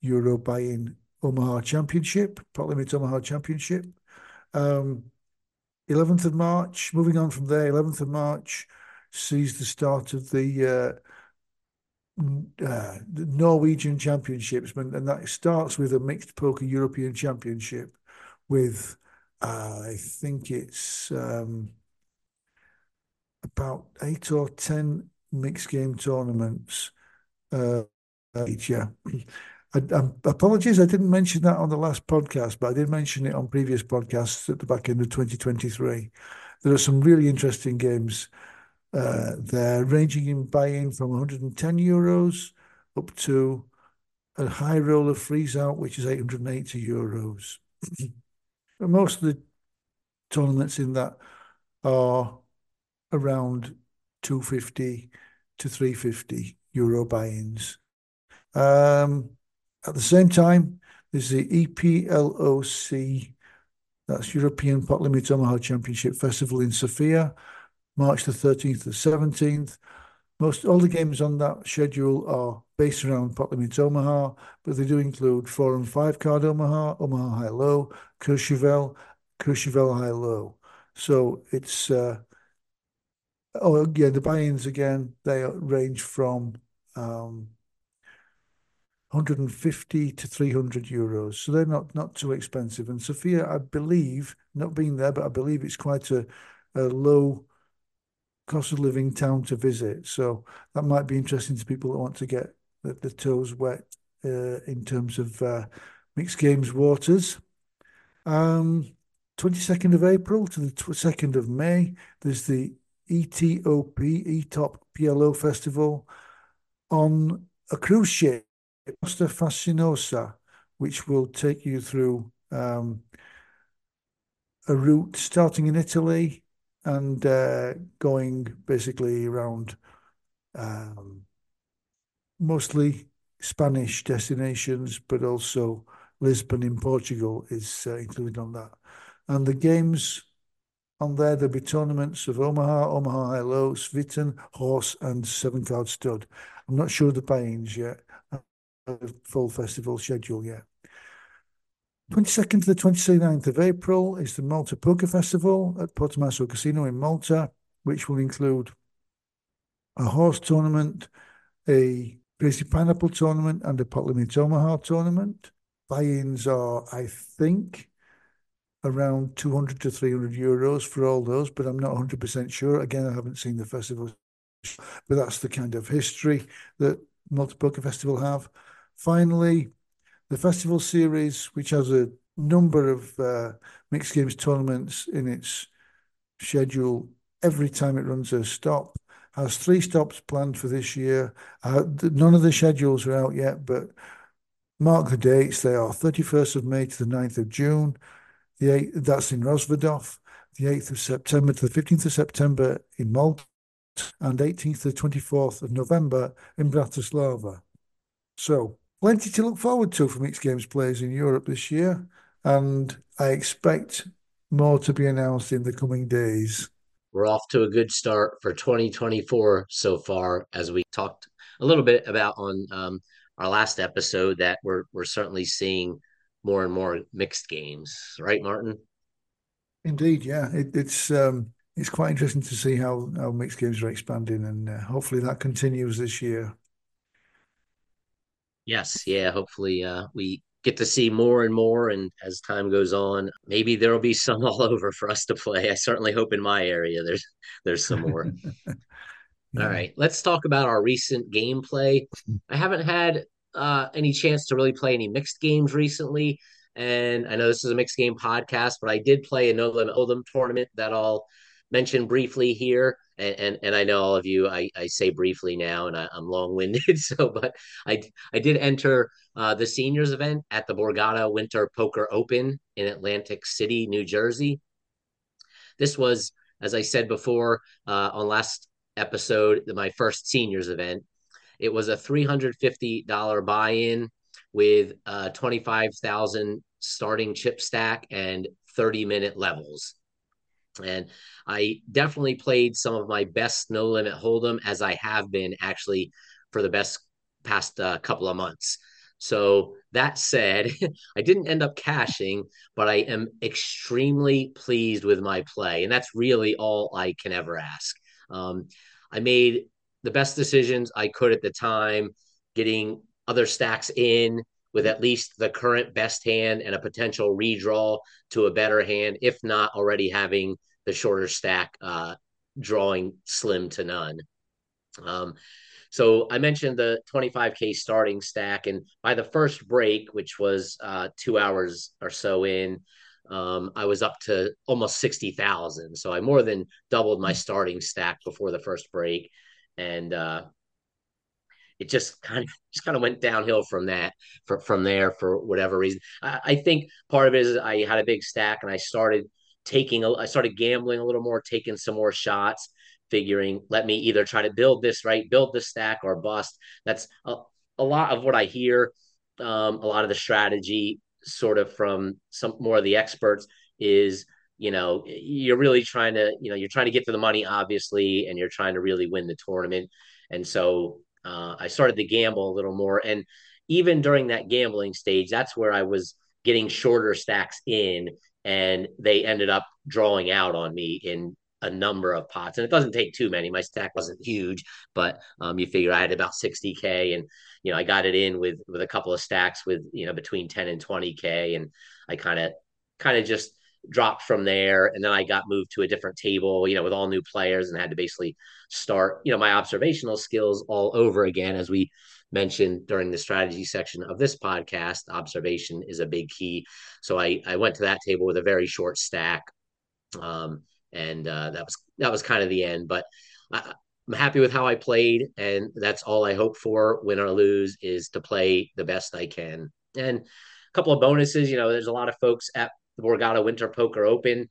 euro buy-in Omaha Championship, pot limit Omaha Championship. Um, 11th of March, moving on from there, 11th of March sees the start of the uh, uh, the Norwegian Championships, and that starts with a mixed poker European Championship with, uh, I think it's um, about eight or ten mixed game tournaments uh, each year. I, I, apologies, I didn't mention that on the last podcast, but I did mention it on previous podcasts at the back end of 2023. There are some really interesting games uh, there, ranging in buy-in from 110 euros up to a high roller freeze out, which is 880 euros. most of the tournaments in that are around 250 to 350 euro buy-ins. Um, at the same time, there's the EPLOC, that's European Pot Limit Omaha Championship Festival in Sofia, March the 13th to 17th. Most all the games on that schedule are based around Pot Limit Omaha, but they do include four and five card Omaha, Omaha High Low, Courchevel, Courchevel High Low. So it's uh, oh yeah, the buy-ins again they range from um, 150 to 300 euros. So they're not not too expensive. And Sofia, I believe, not being there, but I believe it's quite a, a low cost of living town to visit. So that might be interesting to people that want to get the, the toes wet uh, in terms of uh, mixed games waters. Um, 22nd of April to the 2nd of May, there's the ETOP, ETOP PLO Festival on a cruise ship Costa Fascinosa, which will take you through um, a route starting in Italy and uh, going basically around um, mostly Spanish destinations, but also Lisbon in Portugal is uh, included on that. And the games on there, there'll be tournaments of Omaha, Omaha High Low, Sviten, Horse, and Seven Card Stud. I'm not sure of the buy-ins yet, uh, full festival schedule yet. 22nd to the 29th of April is the Malta Poker Festival at Portomaso Casino in Malta, which will include a horse tournament, a Crazy Pineapple tournament, and a Pot Omaha tournament. Buy-ins are, I think, around 200 to 300 euros for all those, but I'm not 100% sure. Again, I haven't seen the festival, but that's the kind of history that Malta Poker Festival have. Finally, the festival series, which has a number of uh, mixed games tournaments in its schedule every time it runs a stop, has three stops planned for this year. Uh, none of the schedules are out yet, but mark the dates. They are 31st of May to the 9th of June. The 8th, that's in Rozvadov. The 8th of September to the 15th of September in Malta. And 18th to the 24th of November in Bratislava. So, plenty to look forward to for mixed games players in Europe this year. And I expect more to be announced in the coming days. We're off to a good start for 2024 so far, as we talked a little bit about on um, our last episode. That we're we're certainly seeing more and more mixed games, right, Martin? Indeed, yeah. It, it's um, it's quite interesting to see how how mixed games are expanding, and uh, hopefully that continues this year. Yes, yeah. Hopefully, uh, we get to see more and more. And as time goes on, maybe there will be some all over for us to play. I certainly hope in my area there's there's some more. yeah. All right, let's talk about our recent gameplay. I haven't had uh, any chance to really play any mixed games recently. And I know this is a mixed game podcast, but I did play a No Limit Hold'em tournament that I'll mention briefly here. And, and, and I know all of you, I, I say briefly now, and I, am long winded. So, but I I did enter uh, the seniors event at the Borgata Winter Poker Open in Atlantic City, New Jersey. This was, as I said before uh, on last episode, my first seniors event. It was a $350 buy in with uh, 25,000 starting chip stack and 30 minute levels. And I definitely played some of my best no limit hold'em as I have been actually for the best past uh, couple of months. So that said, I didn't end up cashing, but I am extremely pleased with my play, and that's really all I can ever ask. Um, I made the best decisions I could at the time, getting other stacks in with at least the current best hand and a potential redraw to a better hand, if not already having the shorter stack uh, drawing slim to none. Um, so I mentioned the 25K starting stack. And by the first break, which was uh, two hours or so in, um, I was up to almost 60,000. So I more than doubled my starting stack before the first break. And uh, it just kind of just kind of went downhill from that for, from there for whatever reason. I, I think part of it is I had a big stack and I started taking I started gambling a little more, taking some more shots figuring let me either try to build this right build the stack or bust that's a, a lot of what i hear um, a lot of the strategy sort of from some more of the experts is you know you're really trying to you know you're trying to get to the money obviously and you're trying to really win the tournament. And so uh, i started to gamble a little more. And even during that gambling stage that's where i was getting shorter stacks in and they ended up drawing out on me in a number of pots, and it doesn't take too many. My stack wasn't huge, but um, you figure I had about 60k, and you know I got it in with with a couple of stacks with you know between 10 and 20k, and I kind of kind of just dropped from there, and then I got moved to a different table, you know, with all new players, and had to basically start you know my observational skills all over again, as we mentioned during the strategy section of this podcast. Observation is a big key, so I I went to that table with a very short stack. Um, and uh, that was that was kind of the end. But I, I'm happy with how I played, and that's all I hope for, win or lose, is to play the best I can. And a couple of bonuses, you know, there's a lot of folks at the Borgata Winter Poker Open.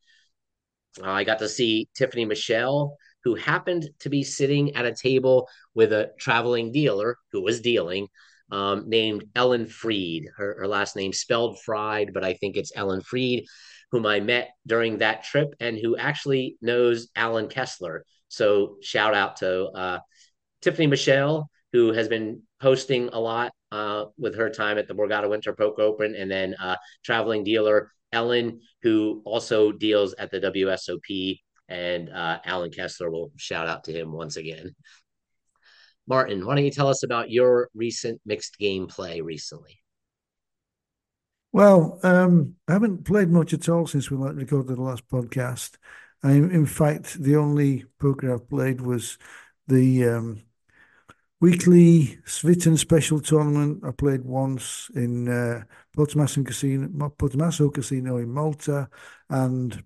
Uh, I got to see Tiffany Michelle who happened to be sitting at a table with a traveling dealer who was dealing um, named Ellen Freed. Her, her last name spelled Fried, but I think it's Ellen Freed, whom I met during that trip and who actually knows Allen Kessler. So shout out to uh, Tiffany Michelle, who has been posting a lot uh, with her time at the Borgata Winter Poker Open, and then uh, traveling dealer Ellen, who also deals at the WSOP. And uh, Allen Kessler will shout out to him once again. Martin, why don't you tell us about your recent mixed game play recently? Well, um, I haven't played much at all since we recorded the last podcast. I, in fact, the only poker I've played was the um, weekly Sviten special tournament. I played once in uh, Casino, Casino in Malta, and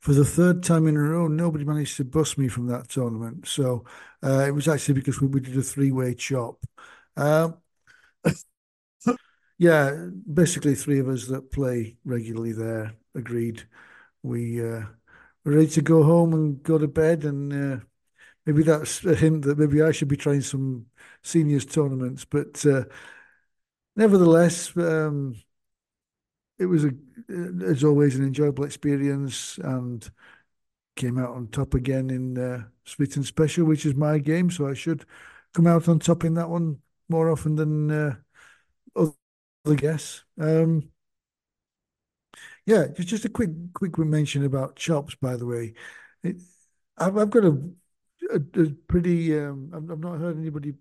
for the third time in a row, nobody managed to bust me from that tournament. So uh, it was actually because we, we did a three-way chop. Uh, yeah, basically three of us that play regularly there agreed. We uh, were ready to go home and go to bed, and uh, maybe that's a hint that maybe I should be trying some seniors tournaments. But uh, nevertheless, um, it was a, as always an enjoyable experience and came out on top again in uh, Sviten Special, which is my game. So I should come out on top in that one more often than uh, other guests. Um, yeah, just just a quick quick mention about chops. By the way, it, I've, I've got a a, a pretty. Um, I've, I've not heard anybody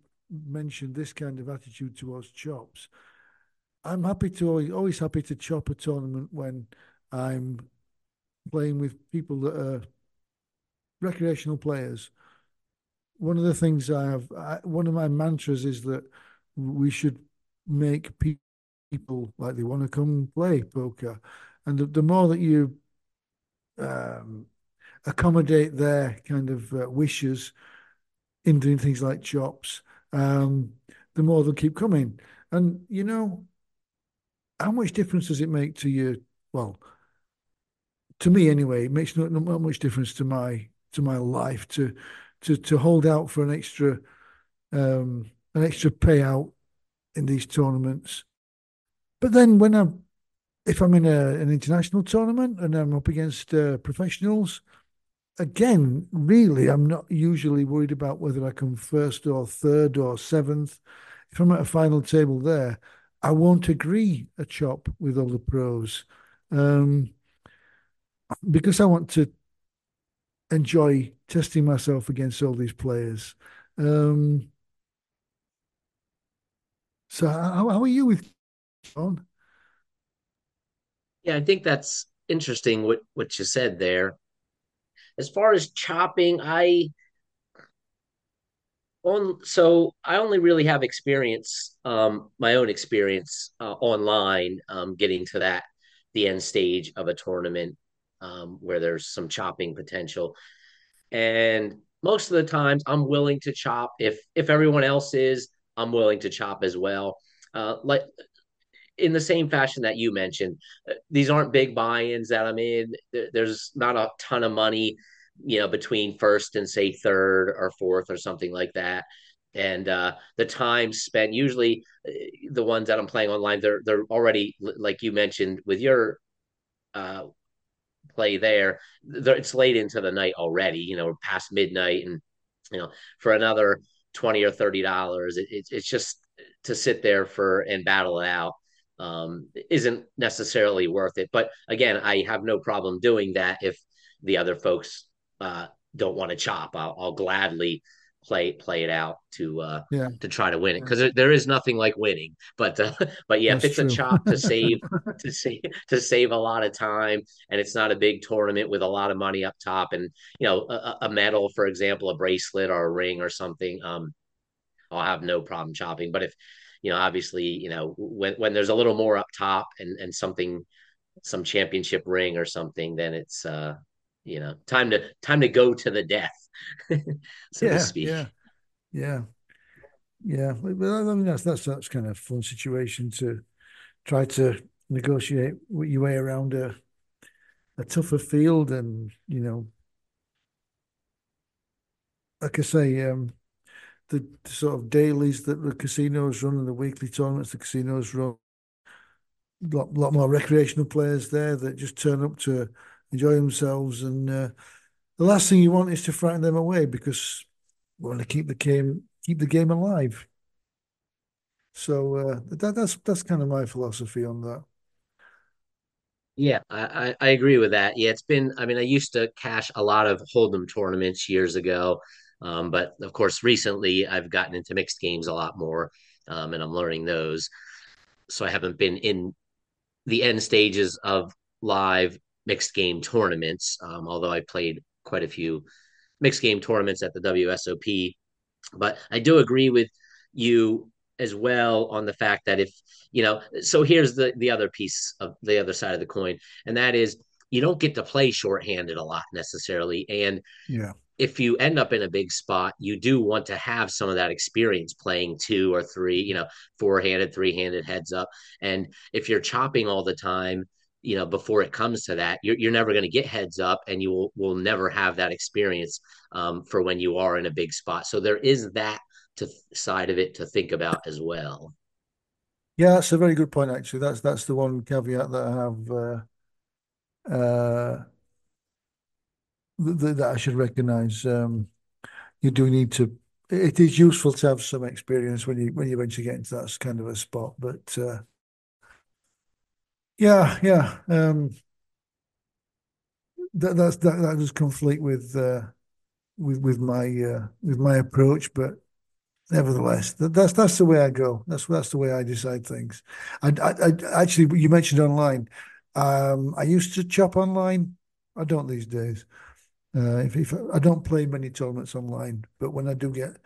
mention this kind of attitude towards chops. I'm happy to always, always happy to chop a tournament when I'm playing with people that are recreational players. One of the things I have, I, one of my mantras is that we should make people like they want to come play poker, and the, the more that you um, accommodate their kind of uh, wishes in doing things like chops, um, the more they'll keep coming. And you know, how much difference does it make to you? Well, to me anyway, it makes not, not much difference to my to my life to to to hold out for an extra um, an extra payout in these tournaments. But then when I'm if I'm in a, an international tournament and I'm up against uh, professionals, again, really, I'm not usually worried about whether I come first or third or seventh. If I'm at a final table there, I won't agree a chop with all the pros um, because I want to enjoy testing myself against all these players. Um, so, how, how are you with John? Yeah, I think that's interesting what what you said there. As far as chopping, I on so I only really have experience, um, my own experience uh, online, um, getting to that the end stage of a tournament um, where there's some chopping potential, and most of the times I'm willing to chop if if everyone else is, I'm willing to chop as well. Uh, like in the same fashion that you mentioned, uh, these aren't big buy-ins that I'm in. There's not a ton of money you know, between first and say third or fourth or something like that. And uh, the time spent, usually uh, the ones that I'm playing online, they're they're already like you mentioned with your uh, play there. It's late into the night already, you know, past midnight, and you know, for another twenty or thirty dollars, it, it, it's just to sit there for and battle it out um, isn't necessarily worth it. But again, I have no problem doing that if the other folks uh, don't want to chop, I'll, I'll, gladly play play it out to uh, yeah. to try to win it because there, there is nothing like winning. But uh, but yeah, That's if it's true. a chop to save to save to save a lot of time, and it's not a big tournament with a lot of money up top, and you know a, a medal, for example, a bracelet or a ring or something, um, I'll have no problem chopping. But if you know, obviously, you know, when when there's a little more up top and and something some championship ring or something, then it's uh you know, time to time to go to the death, so yeah, to speak. Yeah, yeah, yeah. Well, I mean, that's that's that's kind of fun situation to try to negotiate your way around a a tougher field, and you know, like I say, um, the, sort of dailies that the casinos run and the weekly tournaments the casinos run. A lot, lot more recreational players there that just turn up to enjoy themselves. And uh, the last thing you want is to frighten them away because we want to keep the game keep the game alive. So uh, that, that's that's kind of my philosophy on that. Yeah, I, I agree with that. Yeah, it's been, I mean, I used to cash a lot of Hold'em tournaments years ago. Um, but of course, recently I've gotten into mixed games a lot more um, and I'm learning those. So I haven't been in the end stages of live mixed game tournaments, um, although I played quite a few mixed game tournaments at the WSOP. But I do agree with you as well on the fact that if you know so here's the the other piece of the other side of the coin and that is you don't get to play shorthanded a lot necessarily and yeah if you end up in a big spot you do want to have some of that experience playing two or three you know four-handed three-handed heads up and if you're chopping all the time you know before it comes to that you're, you're never going to get heads up and you will, will never have that experience um, for when you are in a big spot so there is that to side of it to think about as well. Yeah, that's a very good point. Actually, that's that's the one caveat that I have uh, uh, that, that I should recognise. Um, you do need to. It is useful to have some experience when you when you eventually get into that kind of a spot. But uh, yeah, yeah, um, that that's that that does conflict with uh, with with my uh, with my approach, but nevertheless, that's that's the way I go. That's that's the way I decide things. I, I, I actually, you mentioned online. Um, I used to chop online. I don't these days. Uh, if, if I don't play many tournaments online, but when I do get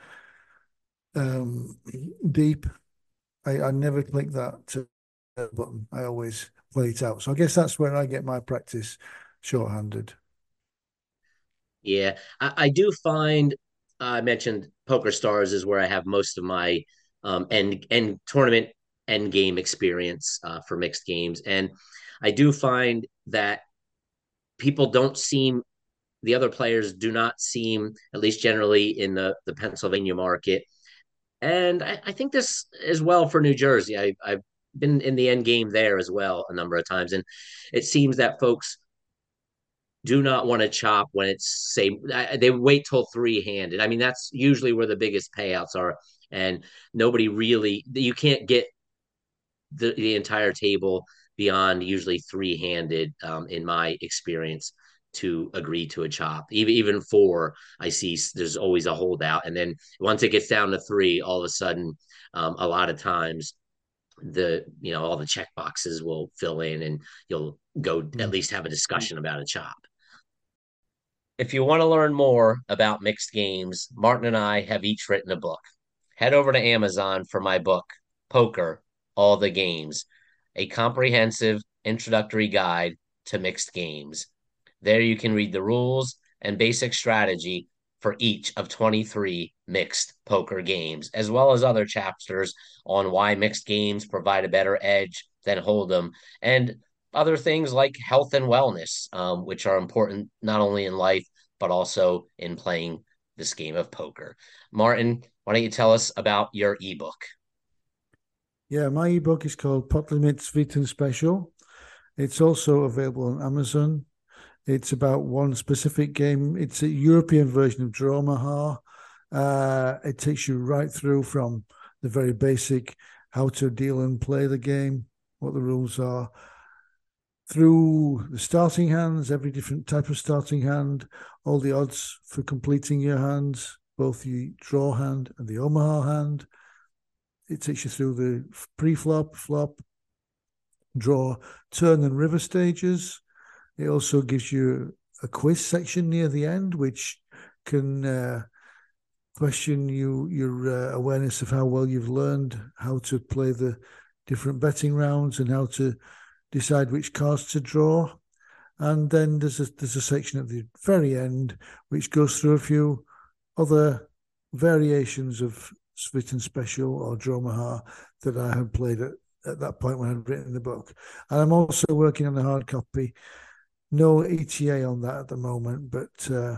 um, deep, I, I never click that button. I always play it out. So I guess that's where I get my practice shorthanded. Yeah, I, I do find I mentioned Poker Stars is where I have most of my um, end end tournament end game experience uh, for mixed games, and I do find that people don't seem the other players do not seem at least generally in the the Pennsylvania market, and I, I think this as well for New Jersey. I, I've been in the end game there as well a number of times, and it seems that folks do not want to chop when it's say they wait till three handed. I mean, that's usually where the biggest payouts are, and nobody really you can't get the the entire table beyond usually three handed um, in my experience to agree to a chop. Even even four, I see there's always a holdout, and then once it gets down to three, all of a sudden, um, a lot of times the you know all the check boxes will fill in and you'll go at mm. least have a discussion about a chop if you want to learn more about mixed games, Martin and I have each written a book. Head over to Amazon for my book, Poker All the Games, a comprehensive introductory guide to mixed games. There you can read the rules and basic strategy for each of 23 mixed poker games, as well as other chapters on why mixed games provide a better edge than Hold'em and other things like health and wellness, um, which are important not only in life, but also in playing this game of poker. Martin, why don't you tell us about your ebook? Yeah, my ebook is called Pot Limit Sviten Special. It's also available on Amazon. It's about one specific game. It's a European version of Drawmaha. Uh, it takes you right through from the very basic how to deal and play the game, what the rules are, through the starting hands, every different type of starting hand, all the odds for completing your hands, both the draw hand and the Omaha hand. It takes you through the pre-flop, flop, draw, turn, and river stages. It also gives you a quiz section near the end, which can uh, question you your uh, awareness of how well you've learned how to play the different betting rounds and how to decide which cards to draw. And then there's a, there's a section at the very end which goes through a few other variations of Sviten Special or Drawmaha that I had played at, at that point when I'd written the book. And I'm also working on a hard copy. No ETA on that at the moment, but uh,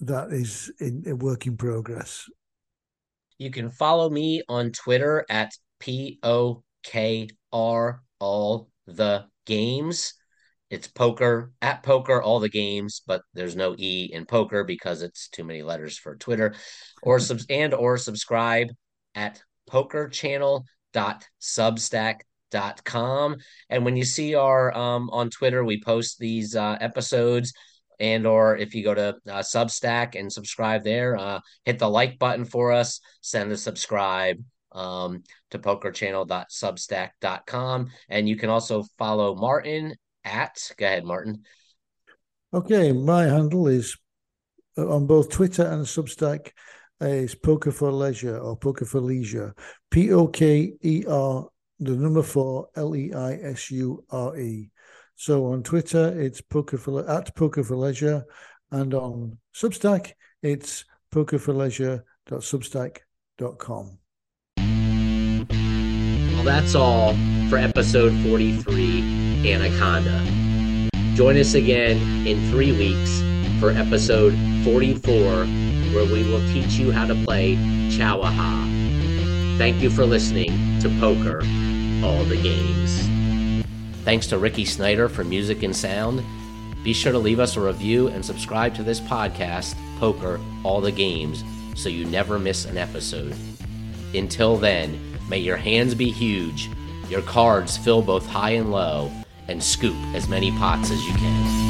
that is in, a work in progress. You can follow me on Twitter at P O K R all the games. It's poker at poker all the games, but there's no e in poker because it's too many letters for Twitter. Or sub and or subscribe at pokerchannel.substack.com. And when you see our um on Twitter, we post these uh, episodes and or if you go to uh, substack and subscribe there uh, hit the like button for us send a subscribe um, to pokerchannel.substack.com and you can also follow martin at go ahead martin. Okay my handle is uh, on both twitter and substack is poker for leisure or poker for leisure p-o-k-e-r the number four l-e-i-s-u-r-e so on Twitter, it's poker for at poker for leisure, and on Substack, it's poker for pokerforleisure.substack.com. Well, that's all for episode 43 Anaconda. Join us again in three weeks for episode 44, where we will teach you how to play Chowaha. Thank you for listening to Poker All the Games. Thanks to Ricky Snyder for music and sound. Be sure to leave us a review and subscribe to this podcast, Poker All the Games, so you never miss an episode. Until then, may your hands be huge, your cards fill both high and low, and scoop as many pots as you can.